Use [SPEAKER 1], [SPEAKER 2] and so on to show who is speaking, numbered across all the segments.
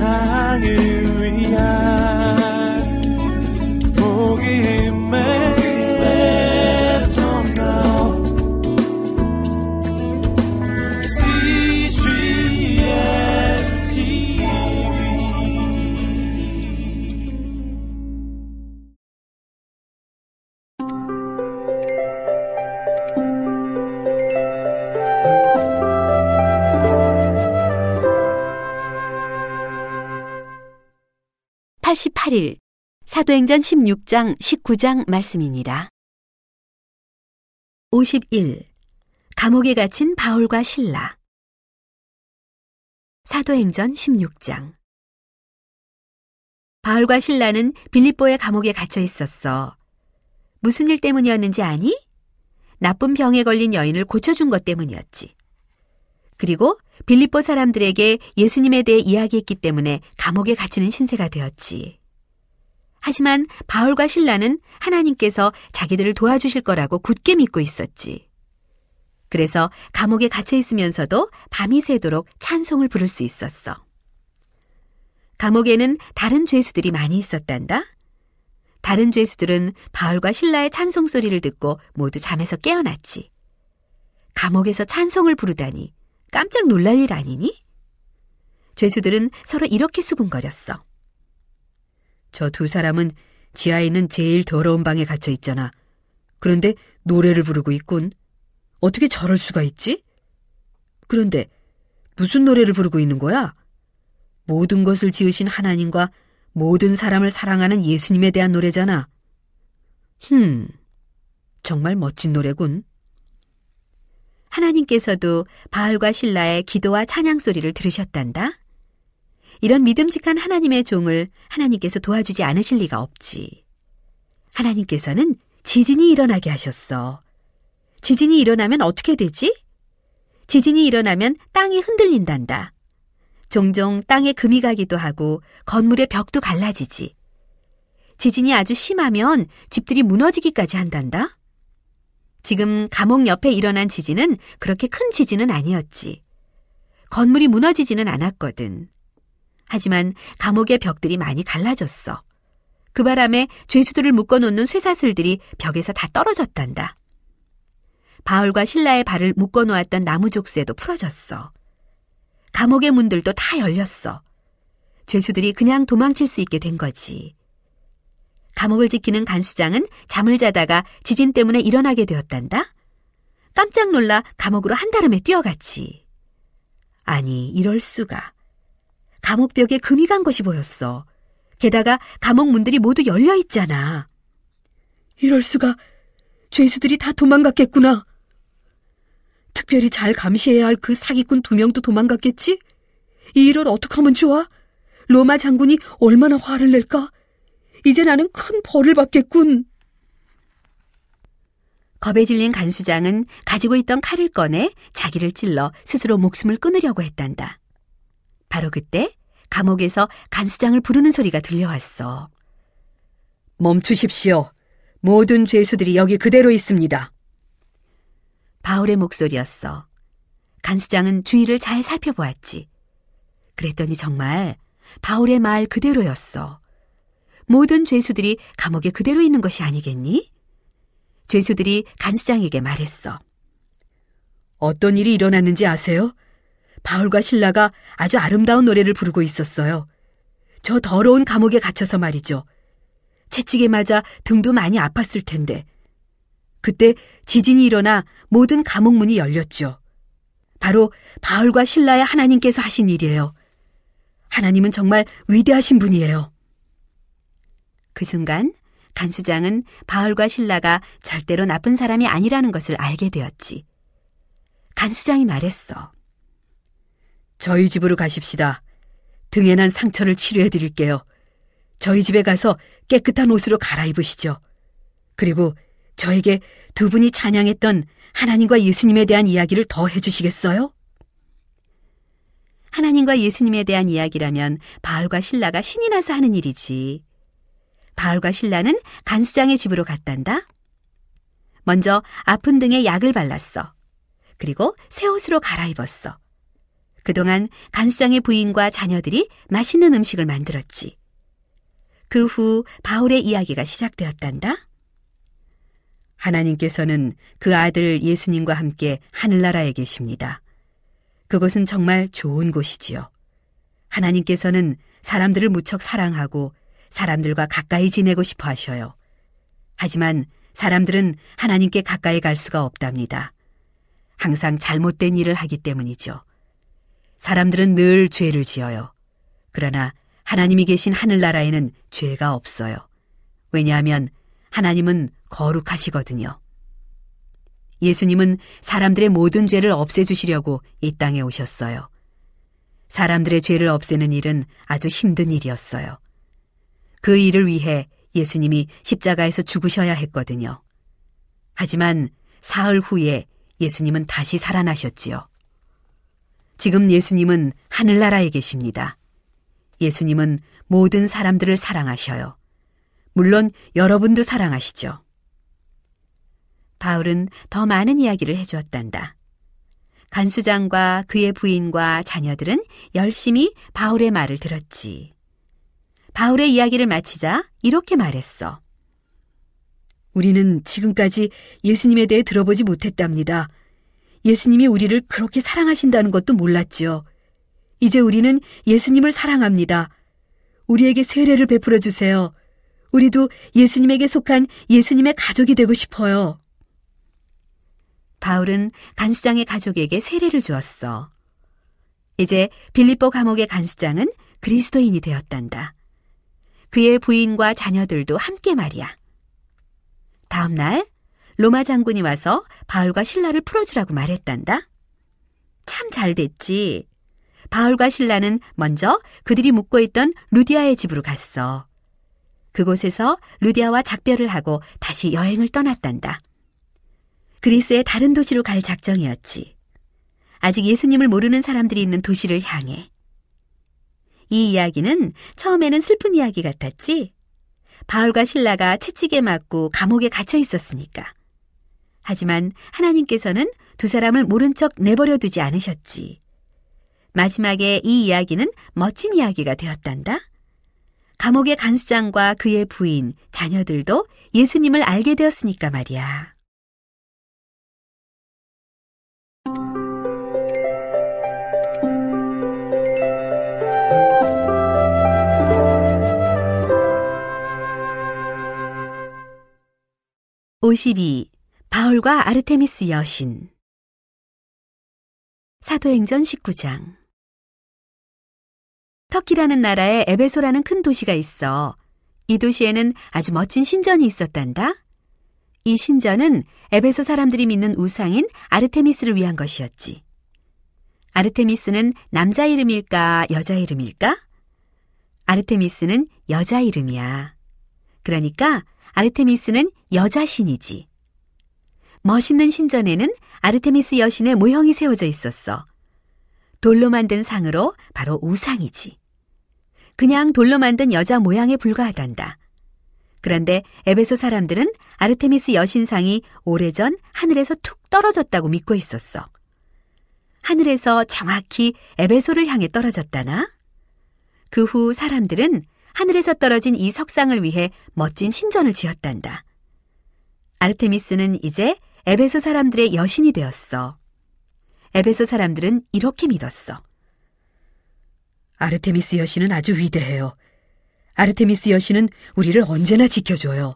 [SPEAKER 1] 세상을
[SPEAKER 2] 88일 사도행전 16장 19장 말씀입니다. 51. 감옥에 갇힌 바울과 신라 사도행전 16장 바울과 신라는 빌립보의 감옥에 갇혀 있었어. 무슨 일 때문이었는지 아니? 나쁜 병에 걸린 여인을 고쳐준 것 때문이었지. 그리고 빌립보 사람들에게 예수님에 대해 이야기했기 때문에 감옥에 갇히는 신세가 되었지. 하지만 바울과 신라는 하나님께서 자기들을 도와주실 거라고 굳게 믿고 있었지. 그래서 감옥에 갇혀 있으면서도 밤이 새도록 찬송을 부를 수 있었어. 감옥에는 다른 죄수들이 많이 있었단다. 다른 죄수들은 바울과 신라의 찬송 소리를 듣고 모두 잠에서 깨어났지. 감옥에서 찬송을 부르다니 깜짝 놀랄 일 아니니? 죄수들은 서로 이렇게 수군거렸어.
[SPEAKER 3] 저 두 사람은 지하에 있는 제일 더러운 방에 갇혀 있잖아. 그런데 노래를 부르고 있군. 어떻게 저럴 수가 있지? 그런데 무슨 노래를 부르고 있는 거야? 모든 것을 지으신 하나님과 모든 사람을 사랑하는 예수님에 대한 노래잖아. 흠, 정말 멋진 노래군.
[SPEAKER 2] 하나님께서도 바울과 신라의 기도와 찬양 소리를 들으셨단다. 이런 믿음직한 하나님의 종을 하나님께서 도와주지 않으실 리가 없지. 하나님께서는 지진이 일어나게 하셨어. 지진이 일어나면 어떻게 되지? 지진이 일어나면 땅이 흔들린단다. 종종 땅에 금이 가기도 하고 건물의 벽도 갈라지지. 지진이 아주 심하면 집들이 무너지기까지 한단다. 지금 감옥 옆에 일어난 지진은 그렇게 큰 지진은 아니었지. 건물이 무너지지는 않았거든. 하지만 감옥의 벽들이 많이 갈라졌어. 그 바람에 죄수들을 묶어놓는 쇠사슬들이 벽에서 다 떨어졌단다. 바울과 신라의 발을 묶어놓았던 나무 족쇄도 풀어졌어. 감옥의 문들도 다 열렸어. 죄수들이 그냥 도망칠 수 있게 된 거지. 감옥을 지키는 간수장은 잠을 자다가 지진 때문에 일어나게 되었단다. 깜짝 놀라 감옥으로 한달음에 뛰어갔지. 아니, 이럴 수가. 감옥 벽에 금이 간 것이 보였어. 게다가 감옥 문들이 모두 열려 있잖아.
[SPEAKER 3] 이럴 수가. 죄수들이 다 도망갔겠구나. 특별히 잘 감시해야 할 그 사기꾼 두 명도 도망갔겠지? 이 일을 어떻게 하면 좋아? 로마 장군이 얼마나 화를 낼까? 이제 나는 큰 벌을 받겠군.
[SPEAKER 2] 겁에 질린 간수장은 가지고 있던 칼을 꺼내 자기를 찔러 스스로 목숨을 끊으려고 했단다. 바로 그때 감옥에서 간수장을 부르는 소리가 들려왔어.
[SPEAKER 3] 멈추십시오. 모든 죄수들이 여기 그대로 있습니다.
[SPEAKER 2] 바울의 목소리였어. 간수장은 주위를 잘 살펴보았지. 그랬더니 정말 바울의 말 그대로였어. 모든 죄수들이 감옥에 그대로 있는 것이 아니겠니? 죄수들이 간수장에게 말했어.
[SPEAKER 3] 어떤 일이 일어났는지 아세요? 바울과 신라가 아주 아름다운 노래를 부르고 있었어요. 저 더러운 감옥에 갇혀서 말이죠. 채찍에 맞아 등도 많이 아팠을 텐데. 그때 지진이 일어나 모든 감옥 문이 열렸죠. 바로 바울과 신라의 하나님께서 하신 일이에요. 하나님은 정말 위대하신 분이에요.
[SPEAKER 2] 그 순간 간수장은 바울과 신라가 절대로 나쁜 사람이 아니라는 것을 알게 되었지. 간수장이 말했어.
[SPEAKER 3] 저희 집으로 가십시다. 등에 난 상처를 치료해 드릴게요. 저희 집에 가서 깨끗한 옷으로 갈아입으시죠. 그리고 저에게 두 분이 찬양했던 하나님과 예수님에 대한 이야기를 더 해주시겠어요?
[SPEAKER 2] 하나님과 예수님에 대한 이야기라면 바울과 신라가 신이 나서 하는 일이지. 바울과 신라는 간수장의 집으로 갔단다. 먼저 아픈 등에 약을 발랐어. 그리고 새 옷으로 갈아입었어. 그동안 간수장의 부인과 자녀들이 맛있는 음식을 만들었지. 그 후 바울의 이야기가 시작되었단다.
[SPEAKER 3] 하나님께서는 그 아들 예수님과 함께 하늘나라에 계십니다. 그곳은 정말 좋은 곳이지요. 하나님께서는 사람들을 무척 사랑하고 사람들과 가까이 지내고 싶어 하셔요. 하지만 사람들은 하나님께 가까이 갈 수가 없답니다. 항상 잘못된 일을 하기 때문이죠. 사람들은 늘 죄를 지어요. 그러나 하나님이 계신 하늘나라에는 죄가 없어요. 왜냐하면 하나님은 거룩하시거든요. 예수님은 사람들의 모든 죄를 없애주시려고 이 땅에 오셨어요. 사람들의 죄를 없애는 일은 아주 힘든 일이었어요. 그 일을 위해 예수님이 십자가에서 죽으셔야 했거든요. 하지만 사흘 후에 예수님은 다시 살아나셨지요. 지금 예수님은 하늘나라에 계십니다. 예수님은 모든 사람들을 사랑하셔요. 물론 여러분도 사랑하시죠.
[SPEAKER 2] 바울은 더 많은 이야기를 해주었단다. 간수장과 그의 부인과 자녀들은 열심히 바울의 말을 들었지. 바울의 이야기를 마치자 이렇게 말했어.
[SPEAKER 3] 우리는 지금까지 예수님에 대해 들어보지 못했답니다. 예수님이 우리를 그렇게 사랑하신다는 것도 몰랐지요. 이제 우리는 예수님을 사랑합니다. 우리에게 세례를 베풀어 주세요. 우리도 예수님에게 속한 예수님의 가족이 되고 싶어요.
[SPEAKER 2] 바울은 간수장의 가족에게 세례를 주었어. 이제 빌립보 감옥의 간수장은 그리스도인이 되었단다. 그의 부인과 자녀들도 함께 말이야. 다음 날 로마 장군이 와서 바울과 신라를 풀어주라고 말했단다. 참 잘 됐지. 바울과 신라는 먼저 그들이 묵고 있던 루디아의 집으로 갔어. 그곳에서 루디아와 작별을 하고 다시 여행을 떠났단다. 그리스의 다른 도시로 갈 작정이었지. 아직 예수님을 모르는 사람들이 있는 도시를 향해. 이 이야기는 처음에는 슬픈 이야기 같았지. 바울과 신라가 채찍에 맞고 감옥에 갇혀 있었으니까. 하지만 하나님께서는 두 사람을 모른 척 내버려 두지 않으셨지. 마지막에 이 이야기는 멋진 이야기가 되었단다. 감옥의 간수장과 그의 부인, 자녀들도 예수님을 알게 되었으니까 말이야. 오십이 바울과 아르테미스 여신 사도행전 19장 터키라는 나라에 에베소라는 큰 도시가 있어. 이 도시에는 아주 멋진 신전이 있었단다. 이 신전은 에베소 사람들이 믿는 우상인 아르테미스를 위한 것이었지. 아르테미스는 남자 이름일까, 여자 이름일까? 아르테미스는 여자 이름이야. 그러니까 아르테미스는 여자 신이지. 멋있는 신전에는 아르테미스 여신의 모형이 세워져 있었어. 돌로 만든 상으로 바로 우상이지. 그냥 돌로 만든 여자 모양에 불과하단다. 그런데 에베소 사람들은 아르테미스 여신상이 오래전 하늘에서 툭 떨어졌다고 믿고 있었어. 하늘에서 정확히 에베소를 향해 떨어졌다나? 그 후 사람들은 하늘에서 떨어진 이 석상을 위해 멋진 신전을 지었단다. 아르테미스는 이제 에베소 사람들의 여신이 되었어. 에베소 사람들은 이렇게 믿었어.
[SPEAKER 3] 아르테미스 여신은 아주 위대해요. 아르테미스 여신은 우리를 언제나 지켜줘요.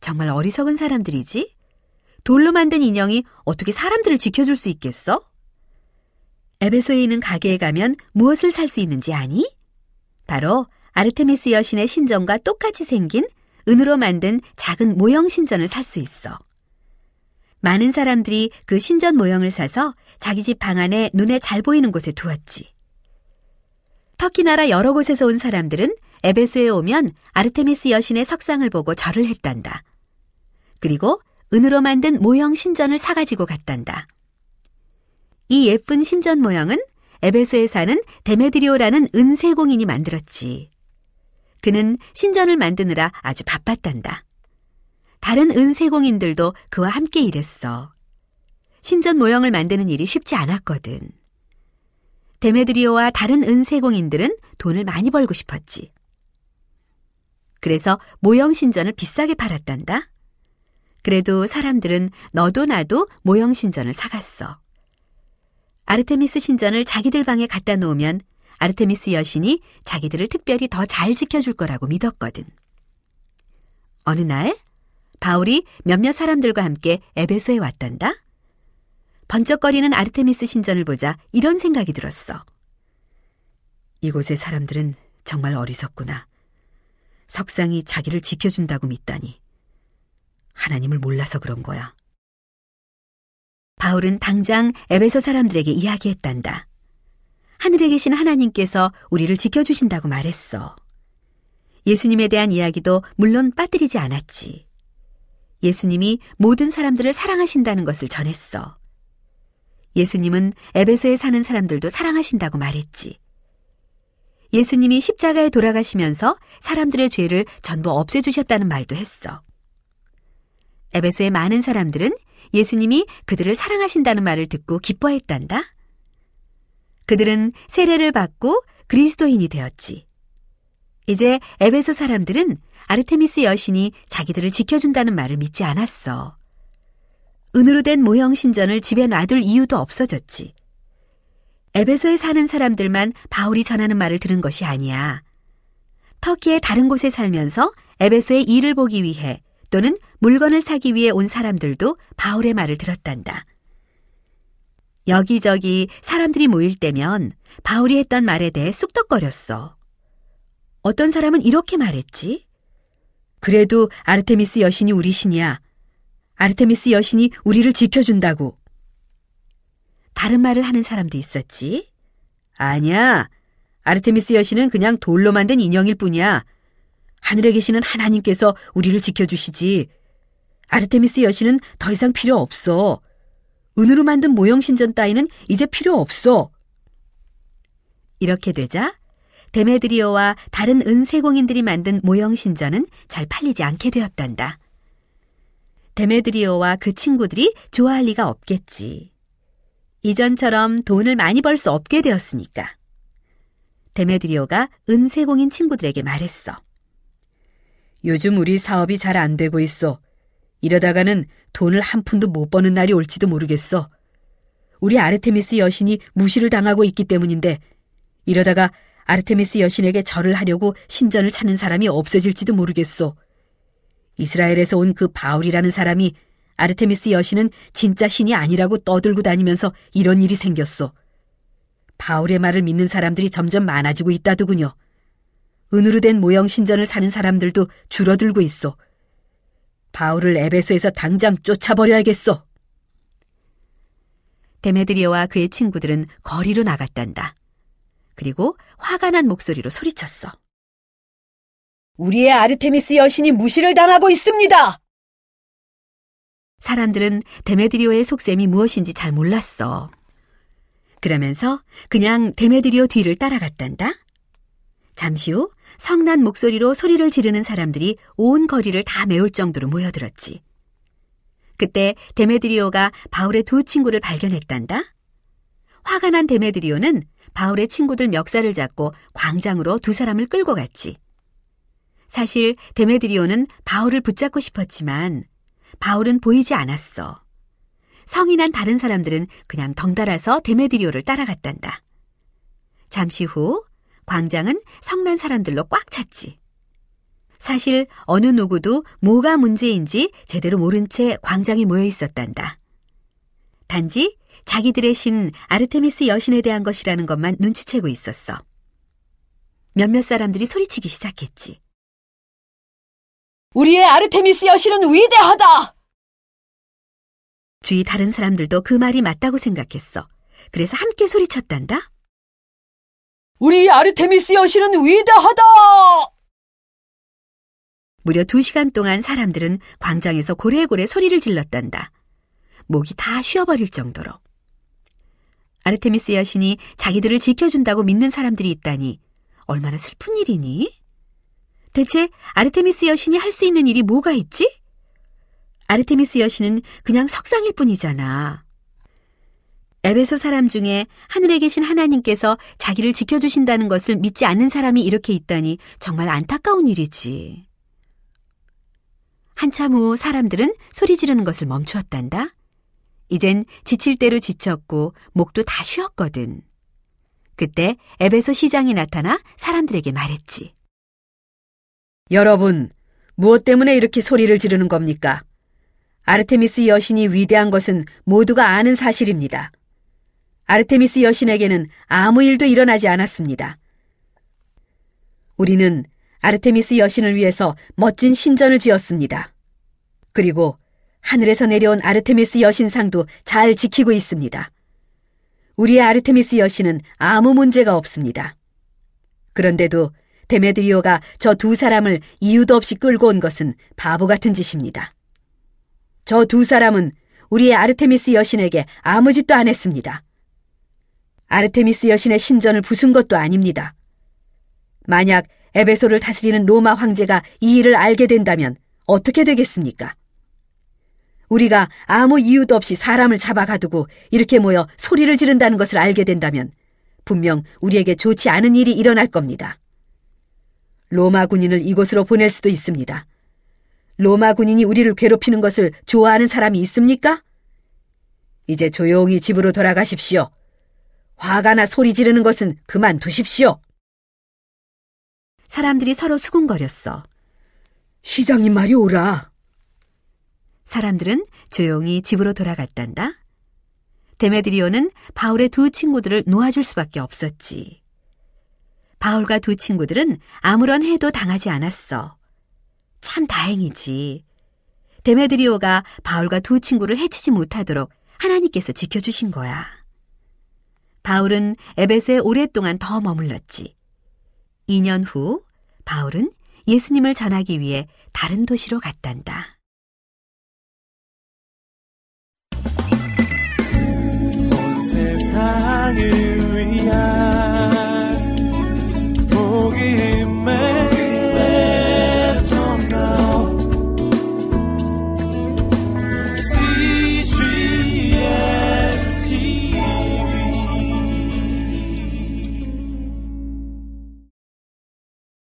[SPEAKER 2] 정말 어리석은 사람들이지? 돌로 만든 인형이 어떻게 사람들을 지켜줄 수 있겠어? 에베소에 있는 가게에 가면 무엇을 살 수 있는지 아니? 바로 아르테미스 여신의 신전과 똑같이 생긴 은으로 만든 작은 모형 신전을 살 수 있어. 많은 사람들이 그 신전 모형을 사서 자기 집 방 안에 눈에 잘 보이는 곳에 두었지. 터키 나라 여러 곳에서 온 사람들은 에베소에 오면 아르테미스 여신의 석상을 보고 절을 했단다. 그리고 은으로 만든 모형 신전을 사가지고 갔단다. 이 예쁜 신전 모형은 에베소에 사는 데메드리오라는 은세공인이 만들었지. 그는 신전을 만드느라 아주 바빴단다. 다른 은세공인들도 그와 함께 일했어. 신전 모형을 만드는 일이 쉽지 않았거든. 데메드리오와 다른 은세공인들은 돈을 많이 벌고 싶었지. 그래서 모형 신전을 비싸게 팔았단다. 그래도 사람들은 너도 나도 모형 신전을 사갔어. 아르테미스 신전을 자기들 방에 갖다 놓으면 아르테미스 여신이 자기들을 특별히 더 잘 지켜줄 거라고 믿었거든. 어느 날 바울이 몇몇 사람들과 함께 에베소에 왔단다. 번쩍거리는 아르테미스 신전을 보자 이런 생각이 들었어. 이곳의 사람들은 정말 어리석구나. 석상이 자기를 지켜준다고 믿다니. 하나님을 몰라서 그런 거야. 바울은 당장 에베소 사람들에게 이야기했단다. 하늘에 계신 하나님께서 우리를 지켜주신다고 말했어. 예수님에 대한 이야기도 물론 빠뜨리지 않았지. 예수님이 모든 사람들을 사랑하신다는 것을 전했어. 예수님은 에베소에 사는 사람들도 사랑하신다고 말했지. 예수님이 십자가에 돌아가시면서 사람들의 죄를 전부 없애주셨다는 말도 했어. 에베소의 많은 사람들은 예수님이 그들을 사랑하신다는 말을 듣고 기뻐했단다. 그들은 세례를 받고 그리스도인이 되었지. 이제 에베소 사람들은 아르테미스 여신이 자기들을 지켜준다는 말을 믿지 않았어. 은으로 된 모형 신전을 집에 놔둘 이유도 없어졌지. 에베소에 사는 사람들만 바울이 전하는 말을 들은 것이 아니야. 터키의 다른 곳에 살면서 에베소의 일을 보기 위해 또는 물건을 사기 위해 온 사람들도 바울의 말을 들었단다. 여기저기 사람들이 모일 때면 바울이 했던 말에 대해 쑥덕거렸어. 어떤 사람은 이렇게 말했지. 그래도 아르테미스 여신이 우리 신이야. 아르테미스 여신이 우리를 지켜준다고. 다른 말을 하는 사람도 있었지. 아니야. 아르테미스 여신은 그냥 돌로 만든 인형일 뿐이야. 하늘에 계시는 하나님께서 우리를 지켜주시지. 아르테미스 여신은 더 이상 필요 없어. 은으로 만든 모형 신전 따위는 이제 필요 없어. 이렇게 되자 데메드리오와 다른 은세공인들이 만든 모형 신전은 잘 팔리지 않게 되었단다. 데메드리오와 그 친구들이 좋아할 리가 없겠지. 이전처럼 돈을 많이 벌 수 없게 되었으니까. 데메드리오가 은세공인 친구들에게 말했어. 요즘 우리 사업이 잘 안 되고 있어. 이러다가는 돈을 한 푼도 못 버는 날이 올지도 모르겠어. 우리 아르테미스 여신이 무시를 당하고 있기 때문인데 이러다가 아르테미스 여신에게 절을 하려고 신전을 찾는 사람이 없어질지도 모르겠어. 이스라엘에서 온 그 바울이라는 사람이 아르테미스 여신은 진짜 신이 아니라고 떠들고 다니면서 이런 일이 생겼어. 바울의 말을 믿는 사람들이 점점 많아지고 있다더군요. 은으로 된 모형 신전을 사는 사람들도 줄어들고 있어. 바울을 에베소에서 당장 쫓아버려야겠어. 데메드리오와 그의 친구들은 거리로 나갔단다. 그리고 화가 난 목소리로 소리쳤어. 우리의 아르테미스 여신이 무시를 당하고 있습니다! 사람들은 데메드리오의 속셈이 무엇인지 잘 몰랐어. 그러면서 그냥 데메드리오 뒤를 따라갔단다. 잠시 후 성난 목소리로 소리를 지르는 사람들이 온 거리를 다 메울 정도로 모여들었지. 그때 데메드리오가 바울의 두 친구를 발견했단다. 화가 난 데메드리오는 바울의 친구들 멱살을 잡고 광장으로 두 사람을 끌고 갔지. 사실 데메드리오는 바울을 붙잡고 싶었지만 바울은 보이지 않았어. 난 다른 사람들은 그냥 덩달아서 데메드리오를 따라갔단다. 잠시 후 광장은 성난 사람들로 꽉 찼지. 사실 어느 누구도 뭐가 문제인지 제대로 모른 채 광장에 모여 있었단다. 단지 자기들의 신 아르테미스 여신에 대한 것이라는 것만 눈치채고 있었어. 몇몇 사람들이 소리치기 시작했지.
[SPEAKER 3] 우리의 아르테미스 여신은 위대하다!
[SPEAKER 2] 주위 다른 사람들도 그 말이 맞다고 생각했어. 그래서 함께 소리쳤단다.
[SPEAKER 3] 우리 아르테미스 여신은 위대하다!
[SPEAKER 2] 무려 두 시간 동안 사람들은 광장에서 고래고래 소리를 질렀단다. 목이 다 쉬어버릴 정도로. 아르테미스 여신이 자기들을 지켜준다고 믿는 사람들이 있다니 얼마나 슬픈 일이니? 대체 아르테미스 여신이 할 수 있는 일이 뭐가 있지? 아르테미스 여신은 그냥 석상일 뿐이잖아.
[SPEAKER 4] 에베소 사람 중에 하늘에 계신 하나님께서 자기를 지켜주신다는 것을 믿지 않는 사람이 이렇게 있다니 정말 안타까운 일이지. 한참 후 사람들은 소리 지르는 것을 멈추었단다. 이젠 지칠 대로 지쳤고 목도 다 쉬었거든. 그때 에베소 시장이 나타나 사람들에게 말했지.
[SPEAKER 2] 여러분, 무엇 때문에 이렇게 소리를 지르는 겁니까? 아르테미스 여신이 위대한 것은 모두가 아는 사실입니다. 아르테미스 여신에게는 아무 일도 일어나지 않았습니다. 우리는 아르테미스 여신을 위해서 멋진 신전을 지었습니다. 그리고 하늘에서 내려온 아르테미스 여신상도 잘 지키고 있습니다. 우리의 아르테미스 여신은 아무 문제가 없습니다. 그런데도 데메드리오가 저 두 사람을 이유도 없이 끌고 온 것은 바보 같은 짓입니다. 저 두 사람은 우리의 아르테미스 여신에게 아무 짓도 안 했습니다. 아르테미스 여신의 신전을 부순 것도 아닙니다. 만약 에베소를 다스리는 로마 황제가 이 일을 알게 된다면 어떻게 되겠습니까? 우리가 아무 이유도 없이 사람을 잡아가두고 이렇게 모여 소리를 지른다는 것을 알게 된다면 분명 우리에게 좋지 않은 일이 일어날 겁니다. 로마 군인을 이곳으로 보낼 수도 있습니다. 로마 군인이 우리를 괴롭히는 것을 좋아하는 사람이 있습니까? 이제 조용히 집으로 돌아가십시오. 화가 나 소리 지르는 것은 그만두십시오.
[SPEAKER 4] 사람들이 서로 수군거렸어.
[SPEAKER 2] 시장님 말이 오라.
[SPEAKER 4] 사람들은 조용히 집으로 돌아갔단다. 데메드리오는 바울의 두 친구들을 놓아줄 수밖에 없었지. 바울과 두 친구들은 아무런 해도 당하지 않았어. 참 다행이지. 데메드리오가 바울과 두 친구를 해치지 못하도록 하나님께서 지켜주신 거야. 바울은 에베소에 오랫동안 더 머물렀지. 2년 후 바울은 예수님을 전하기 위해 다른 도시로 갔단다.
[SPEAKER 1] 온 세상을 위한